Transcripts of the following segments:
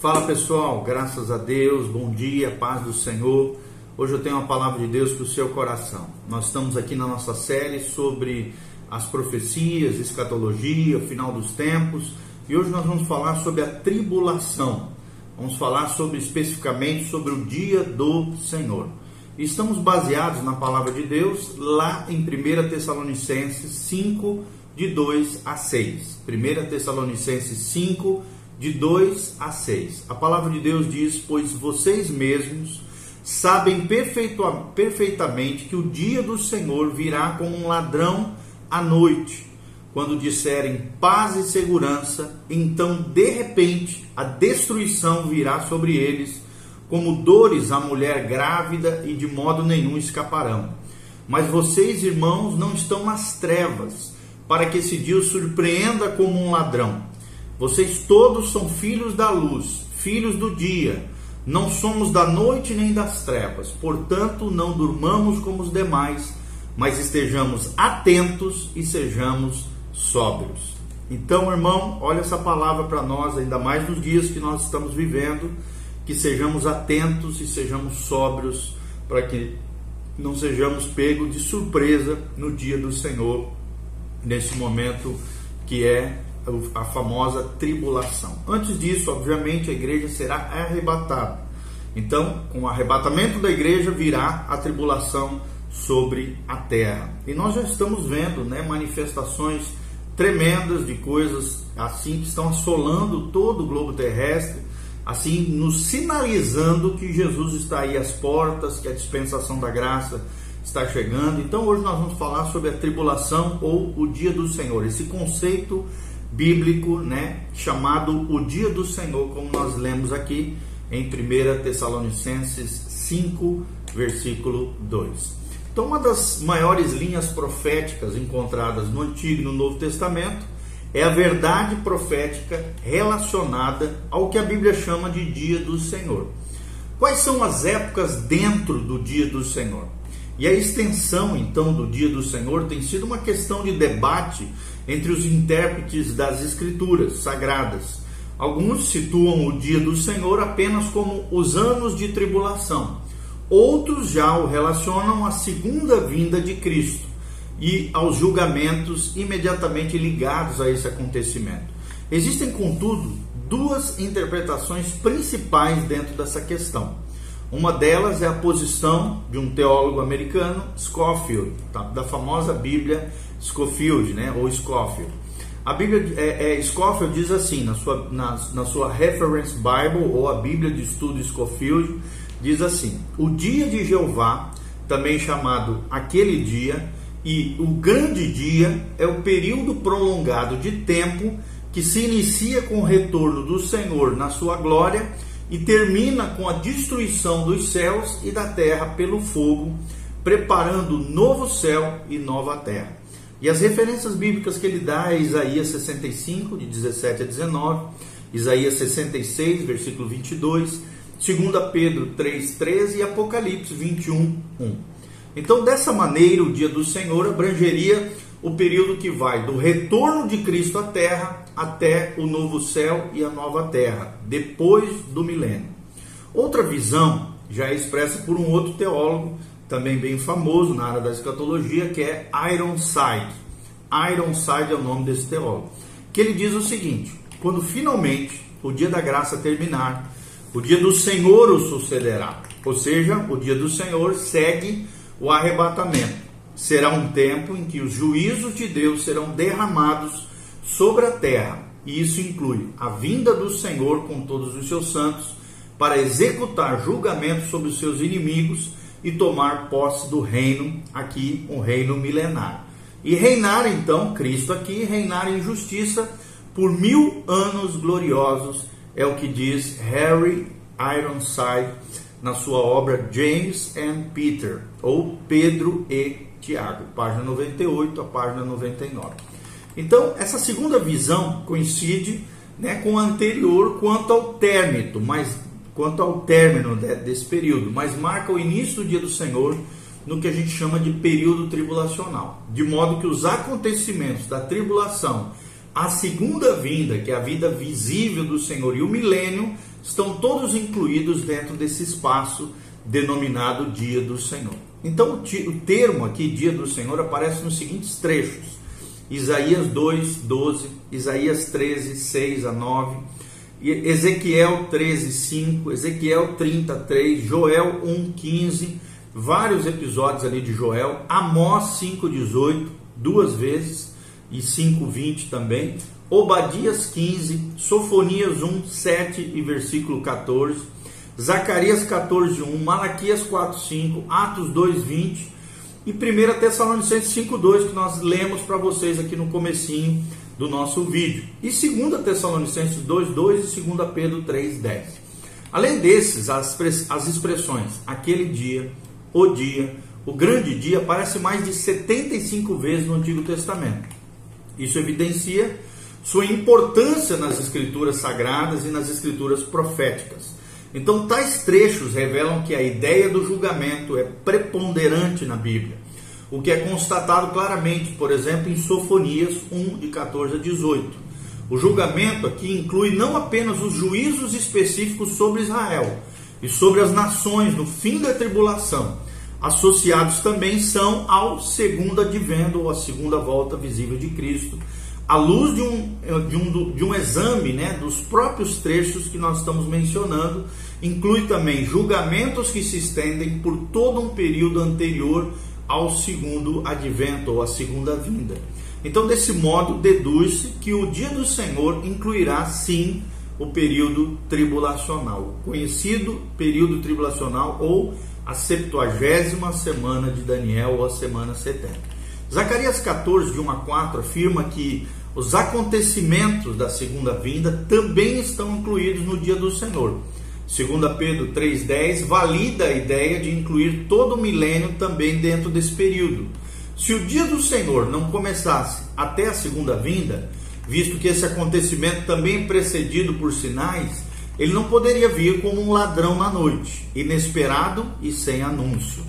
Fala pessoal, graças a Deus, bom dia, paz do Senhor. Hoje eu tenho uma palavra de Deus para o seu coração. Nós estamos aqui na nossa série sobre as profecias, escatologia, o final dos tempos, e hoje nós vamos falar sobre a tribulação. Vamos falar sobre especificamente sobre o dia do Senhor. Estamos baseados na palavra de Deus lá em 1 Tessalonicenses 5 de 2 a 6. 1 Tessalonicenses 5 de 2 a 6. A palavra de Deus diz: Pois vocês mesmos sabem perfeitamente que o dia do Senhor virá como um ladrão à noite. Quando disserem paz e segurança, então de repente a destruição virá sobre eles, como dores à mulher grávida, e de modo nenhum escaparão. Mas vocês, irmãos, não estão nas trevas, para que esse dia os surpreenda como um ladrão. Vocês todos são filhos da luz, filhos do dia. Não somos da noite nem das trevas. Portanto, não durmamos como os demais, mas estejamos atentos e sejamos sóbrios. Então, irmão, olha essa palavra para nós, ainda mais nos dias que nós estamos vivendo, que sejamos atentos e sejamos sóbrios para que não sejamos pegos de surpresa no dia do Senhor, nesse momento que é a famosa tribulação. Antes disso, obviamente, a igreja será arrebatada. Então, com o arrebatamento da igreja virá a tribulação sobre a terra. E nós já estamos vendo, né, manifestações tremendas de coisas assim que estão assolando todo o globo terrestre, assim nos sinalizando que Jesus está aí às portas, que a dispensação da graça está chegando. Então hoje nós vamos falar sobre a tribulação ou o dia do Senhor. Esse conceito bíblico, né, chamado o dia do Senhor, como nós lemos aqui em 1 Tessalonicenses 5, versículo 2. Então, uma das maiores linhas proféticas encontradas no Antigo e no Novo Testamento é a verdade profética relacionada ao que a Bíblia chama de dia do Senhor. Quais são as épocas dentro do dia do Senhor? E a extensão, então, do dia do Senhor tem sido uma questão de debate entre os intérpretes das Escrituras sagradas. Alguns situam o dia do Senhor apenas como os anos de tribulação Outros já o relacionam à segunda vinda de Cristo e aos julgamentos imediatamente ligados a esse acontecimento. Existem, contudo, duas interpretações principais dentro dessa questão. Uma delas é a posição de um teólogo americano, Scofield, tá? da famosa Bíblia Scofield, né? ou Scofield. A Bíblia é, é, Scofield diz assim, na sua, na, na sua Reference Bible, ou a Bíblia de Estudo Scofield, diz assim: O dia de Jeová, também chamado aquele dia, e o grande dia é o período prolongado de tempo que se inicia com o retorno do Senhor na sua glória e termina com a destruição dos céus e da terra pelo fogo, preparando novo céu e nova terra. E as referências bíblicas que ele dá é Isaías 65, de 17 a 19, Isaías 66, versículo 22, 2 Pedro 3,13 e Apocalipse 21, 1. Então, dessa maneira, o dia do Senhor abrangeria o período que vai do retorno de Cristo à Terra até o novo céu e a nova Terra, depois do milênio. Outra visão já é expressa por um outro teólogo, também bem famoso na área da escatologia, que é Ironside. Ironside é o nome desse teólogo. Que ele diz o seguinte: quando finalmente o dia da graça terminar, o dia do Senhor o sucederá. Ou seja, o dia do Senhor segue o arrebatamento. Será um tempo em que os juízos de Deus serão derramados sobre a terra. E isso inclui a vinda do Senhor com todos os seus santos para executar julgamento sobre os seus inimigos e tomar posse do reino, aqui um reino milenar. E reinar então, Cristo aqui, reinar em justiça por mil anos gloriosos é o que diz Harry Ironside na sua obra James and Peter, ou Pedro e Tiago, página 98 a página 99. Então, essa segunda visão coincide né, com a anterior quanto ao término, mas quanto ao término desse período, mas marca o início do dia do Senhor no que a gente chama de período tribulacional, de modo que os acontecimentos da tribulação a segunda vinda, que é a vida visível do Senhor, e o milênio estão todos incluídos dentro desse espaço denominado Dia do Senhor. Então, o termo aqui, Dia do Senhor, aparece nos seguintes trechos: Isaías 2, 12, Isaías 13, 6 a 9, Ezequiel 13, 5, Ezequiel 33, Joel 1, 15, vários episódios ali de Joel, Amós 5, 18, duas vezes, e 5, 20 também, Obadias 15, Sofonias 1, 7 e versículo 14, Zacarias 14, 1, Malaquias 4, 5, Atos 2, 20 e 1 Tessalonicenses 5, 2, que nós lemos para vocês aqui no comecinho do nosso vídeo. E 2 Tessalonicenses 2, 2 e 2 Pedro 3, 10. Além desses, as, as expressões aquele dia, o dia, o grande dia aparece mais de 75 vezes no Antigo Testamento. Isso evidencia sua importância nas escrituras sagradas e nas escrituras proféticas. Então, tais trechos revelam que a ideia do julgamento é preponderante na Bíblia, o que é constatado claramente, por exemplo, em Sofonias 1, de 14 a 18. O julgamento aqui inclui não apenas os juízos específicos sobre Israel e sobre as nações no fim da tribulação, associados também são ao segundo advento ou a segunda volta visível de Cristo à luz de um, de um, de um exame né, dos próprios trechos que nós estamos mencionando, inclui também julgamentos que se estendem por todo um período anterior ao segundo advento ou à segunda vinda. Então, desse modo, deduz-se que o dia do Senhor incluirá sim o período tribulacional, conhecido período tribulacional ou a septuagésima semana de Daniel ou a semana 70. Zacarias 14, de 1 a 4, afirma que os acontecimentos da segunda vinda também estão incluídos no dia do Senhor. 2 Pedro 3,10 valida a ideia de incluir todo o milênio também dentro desse período. Se o dia do Senhor não começasse até a segunda vinda, visto que esse acontecimento também é precedido por sinais, ele não poderia vir como um ladrão na noite, inesperado e sem anúncio,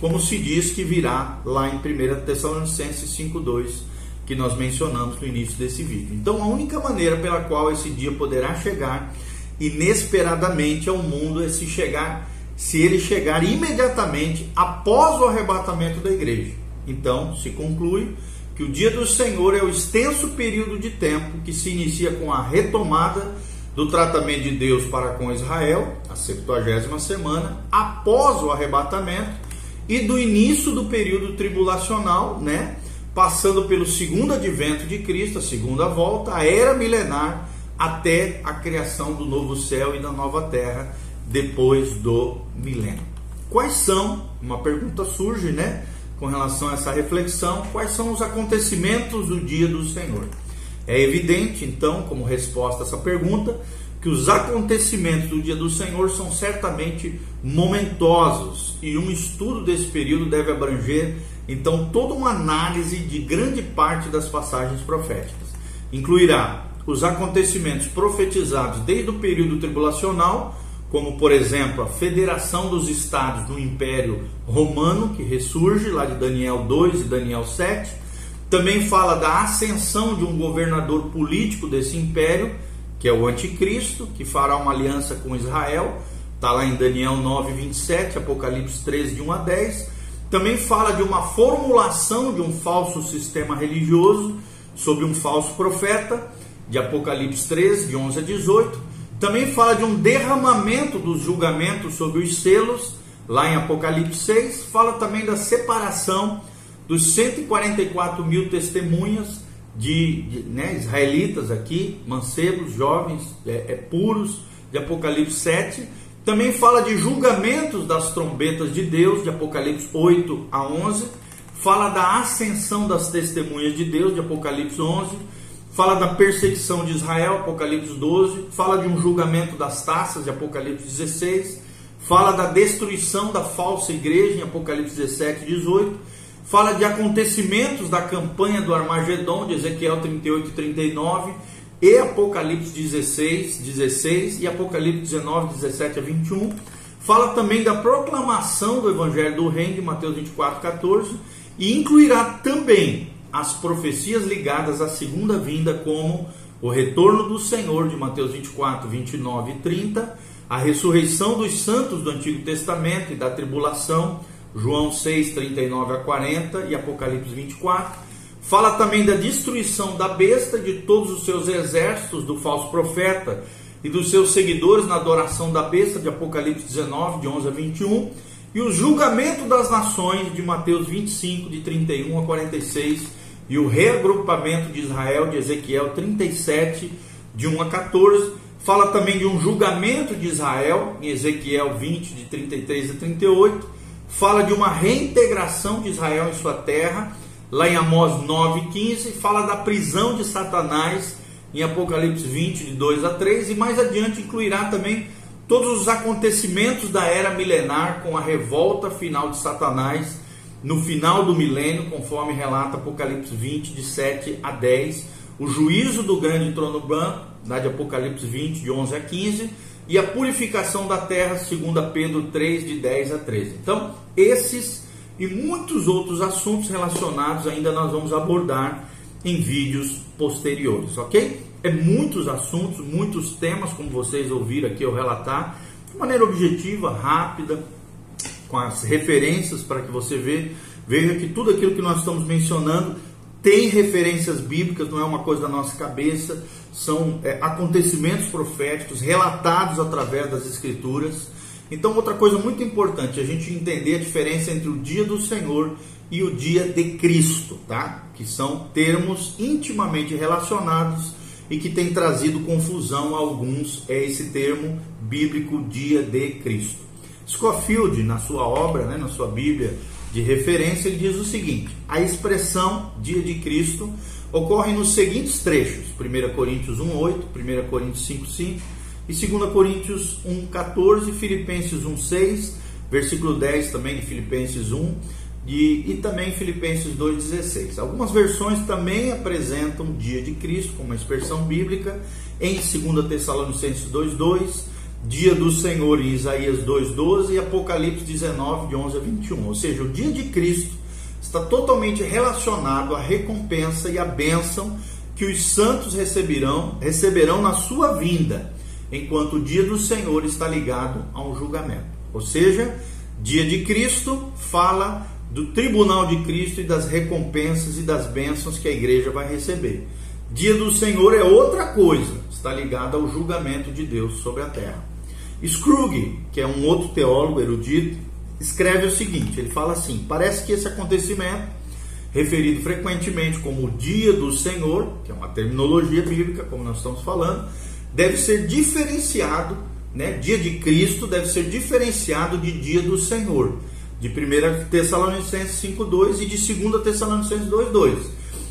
como se diz que virá lá em 1 Tessalonicenses 5,2 que nós mencionamos no início desse vídeo. Então, a única maneira pela qual esse dia poderá chegar inesperadamente ao mundo se chegar, se ele chegar imediatamente após o arrebatamento da igreja. Então, se conclui que o dia do Senhor é o extenso período de tempo que se inicia com a retomada do tratamento de Deus para com Israel, a 70 semana, após o arrebatamento, e do início do período tribulacional, né? passando pelo segundo advento de Cristo, a segunda volta, a era milenar, até a criação do novo céu e da nova terra depois do milênio. Quais são, uma pergunta surge, né, com relação a essa reflexão, quais são os acontecimentos do dia do Senhor? É evidente, então, como resposta a essa pergunta, que os acontecimentos do dia do Senhor são certamente momentosos e um estudo desse período deve abranger então toda uma análise de grande parte das passagens proféticas. Incluirá os acontecimentos profetizados desde o período tribulacional, como por exemplo a federação dos estados no Império Romano, que ressurge lá de Daniel 2 e Daniel 7. Também fala da ascensão de um governador político desse império, que é o Anticristo, que fará uma aliança com Israel. Está lá em Daniel 9, 27, Apocalipse 13, de 1 a 10 também fala de uma formulação de um falso sistema religioso sobre um falso profeta, de Apocalipse 13, de 11 a 18. Também fala de um derramamento dos julgamentos sobre os selos, lá em Apocalipse 6. Fala também da separação dos 144 mil testemunhas de, de né, israelitas aqui, mancebos, jovens, é, é, puros, de Apocalipse 7 também fala de julgamentos das trombetas de Deus, de Apocalipse 8 a 11. Fala da ascensão das testemunhas de Deus, de Apocalipse 11. Fala da perseguição de Israel, Apocalipse 12. Fala de um julgamento das taças, de Apocalipse 16. Fala da destruição da falsa igreja, em Apocalipse 17 e 18. Fala de acontecimentos da campanha do Armagedon, de Ezequiel 38 e 39 e Apocalipse 16, 16 e Apocalipse 19, 17 a 21. Fala também da proclamação do Evangelho do Reino de Mateus 24, 14 e incluirá também as profecias ligadas à segunda vinda, como o retorno do Senhor de Mateus 24, 29 e 30, a ressurreição dos santos do Antigo Testamento e da tribulação, João 6, 39 a 40 e Apocalipse 24. Fala também da destruição da besta, de todos os seus exércitos, do falso profeta e dos seus seguidores na adoração da besta, de Apocalipse 19, de 11 a 21. E o julgamento das nações, de Mateus 25, de 31 a 46. E o reagrupamento de Israel, de Ezequiel 37, de 1 a 14. Fala também de um julgamento de Israel, em Ezequiel 20, de 33 a 38. Fala de uma reintegração de Israel em sua terra Lá em Amós 9,15 fala da prisão de Satanás em Apocalipse 20, de 2 a 3, e mais adiante incluirá também todos os acontecimentos da era milenar com a revolta final de Satanás no final do milênio, conforme relata Apocalipse 20, de 7 a 10, o juízo do grande trono branco, da de Apocalipse 20, de 11 a 15, e a purificação da terra, segundo Pedro 3, de 10 a 13. Então, esses e muitos outros assuntos relacionados ainda nós vamos abordar em vídeos posteriores, ok? É muitos assuntos, muitos temas, como vocês ouviram aqui eu relatar, de maneira objetiva, rápida, com as referências para que você veja, veja que tudo aquilo que nós estamos mencionando tem referências bíblicas, não é uma coisa da nossa cabeça, são é, acontecimentos proféticos relatados através das escrituras então, outra coisa muito importante, a gente entender a diferença entre o dia do Senhor e o dia de Cristo, tá? Que são termos intimamente relacionados e que tem trazido confusão a alguns é esse termo bíblico dia de Cristo. Scofield, na sua obra, né, na sua Bíblia de referência, ele diz o seguinte: a expressão dia de Cristo ocorre nos seguintes trechos: 1 Coríntios 1:8, 1 Coríntios 5:5 e 2 Coríntios 1,14, Filipenses 1,6, versículo 10 também de Filipenses 1, e, e também Filipenses 2,16. Algumas versões também apresentam dia de Cristo como expressão bíblica, em 2 Tessalonicenses 2,2, dia do Senhor em Isaías 2,12 e Apocalipse 19, de 11 a 21. Ou seja, o dia de Cristo está totalmente relacionado à recompensa e à bênção que os santos receberão, receberão na sua vinda enquanto o dia do Senhor está ligado a um julgamento. Ou seja, dia de Cristo fala do tribunal de Cristo e das recompensas e das bênçãos que a igreja vai receber. Dia do Senhor é outra coisa, está ligado ao julgamento de Deus sobre a terra. Scrooge, que é um outro teólogo erudito, escreve o seguinte: ele fala assim, parece que esse acontecimento, referido frequentemente como o dia do Senhor, que é uma terminologia bíblica, como nós estamos falando, deve ser diferenciado, né? Dia de Cristo deve ser diferenciado de dia do Senhor, de 1 Tessalonicenses 5:2 e de 2 Tessalonicenses 2:2.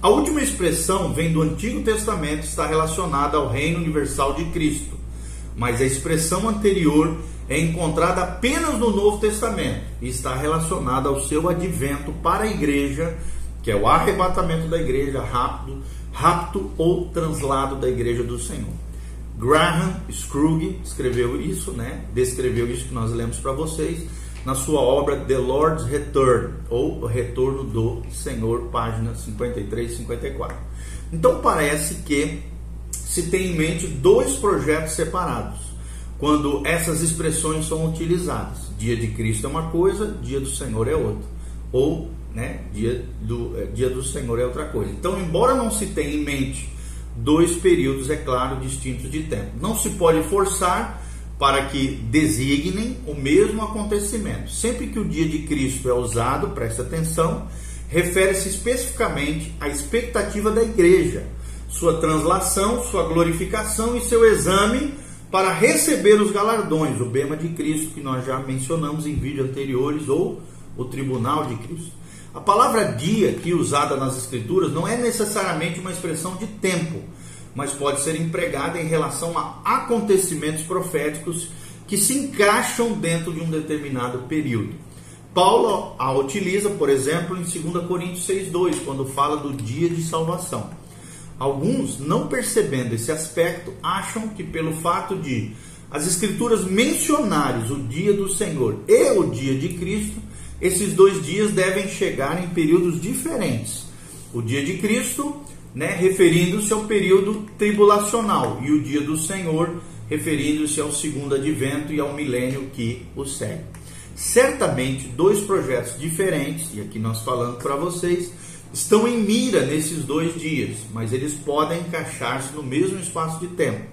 A última expressão vem do Antigo Testamento, está relacionada ao reino universal de Cristo, mas a expressão anterior é encontrada apenas no Novo Testamento e está relacionada ao seu advento para a igreja, que é o arrebatamento da igreja, rápido, rapto ou translado da igreja do Senhor. Graham Scrooge escreveu isso, né? Descreveu isso que nós lemos para vocês na sua obra The Lord's Return ou O Retorno do Senhor, página 53 e 54. Então parece que se tem em mente dois projetos separados quando essas expressões são utilizadas. Dia de Cristo é uma coisa, dia do Senhor é outra. Ou, né, dia do, é, dia do Senhor é outra coisa. Então, embora não se tenha em mente dois períodos, é claro, distintos de tempo. Não se pode forçar para que designem o mesmo acontecimento. Sempre que o dia de Cristo é usado, preste atenção, refere-se especificamente à expectativa da igreja, sua translação, sua glorificação e seu exame para receber os galardões, o bema de Cristo que nós já mencionamos em vídeos anteriores ou o tribunal de Cristo. A palavra dia, aqui usada nas Escrituras, não é necessariamente uma expressão de tempo, mas pode ser empregada em relação a acontecimentos proféticos que se encaixam dentro de um determinado período. Paulo a utiliza, por exemplo, em 2 Coríntios 6,2, quando fala do dia de salvação. Alguns, não percebendo esse aspecto, acham que pelo fato de as Escrituras mencionarem o dia do Senhor e o dia de Cristo, esses dois dias devem chegar em períodos diferentes. O dia de Cristo né, referindo-se ao período tribulacional, e o dia do Senhor, referindo-se ao segundo advento e ao milênio que o segue. Certamente, dois projetos diferentes, e aqui nós falando para vocês, estão em mira nesses dois dias, mas eles podem encaixar-se no mesmo espaço de tempo.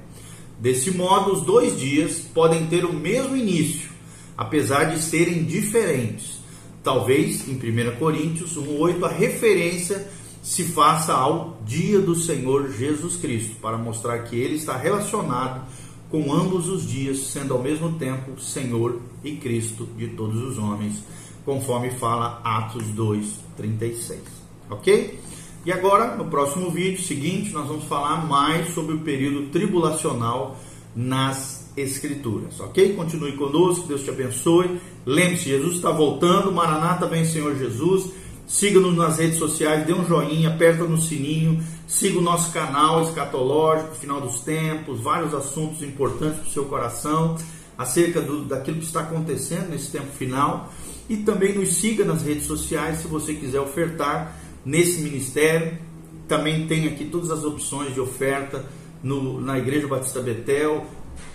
Desse modo, os dois dias podem ter o mesmo início, apesar de serem diferentes. Talvez, em 1 Coríntios 1,8, a referência se faça ao dia do Senhor Jesus Cristo, para mostrar que ele está relacionado com ambos os dias, sendo ao mesmo tempo Senhor e Cristo de todos os homens, conforme fala Atos 2, 36. Ok? E agora, no próximo vídeo seguinte, nós vamos falar mais sobre o período tribulacional nas Escrituras, ok? Continue conosco, Deus te abençoe. Lembre-se, Jesus está voltando, Maranata vem Senhor Jesus. Siga-nos nas redes sociais, dê um joinha, aperta no sininho, siga o nosso canal escatológico, final dos tempos, vários assuntos importantes para o seu coração, acerca do, daquilo que está acontecendo nesse tempo final. E também nos siga nas redes sociais se você quiser ofertar nesse ministério. Também tem aqui todas as opções de oferta no, na Igreja Batista Betel.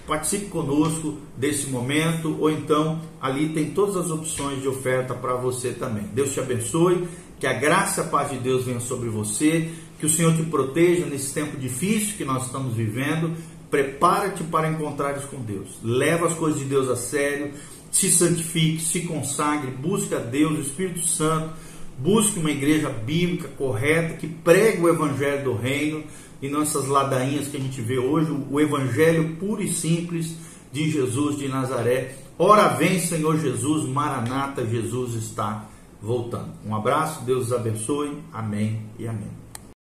Participe conosco desse momento, ou então ali tem todas as opções de oferta para você também. Deus te abençoe, que a graça e a paz de Deus venha sobre você, que o Senhor te proteja nesse tempo difícil que nós estamos vivendo. Prepara-te para encontrares com Deus. Leva as coisas de Deus a sério, se santifique, se consagre, busque a Deus, o Espírito Santo Busque uma igreja bíblica correta que pregue o evangelho do reino e não essas ladainhas que a gente vê hoje, o evangelho puro e simples de Jesus de Nazaré. Ora vem, Senhor Jesus, Maranata, Jesus está voltando. Um abraço, Deus os abençoe. Amém e amém.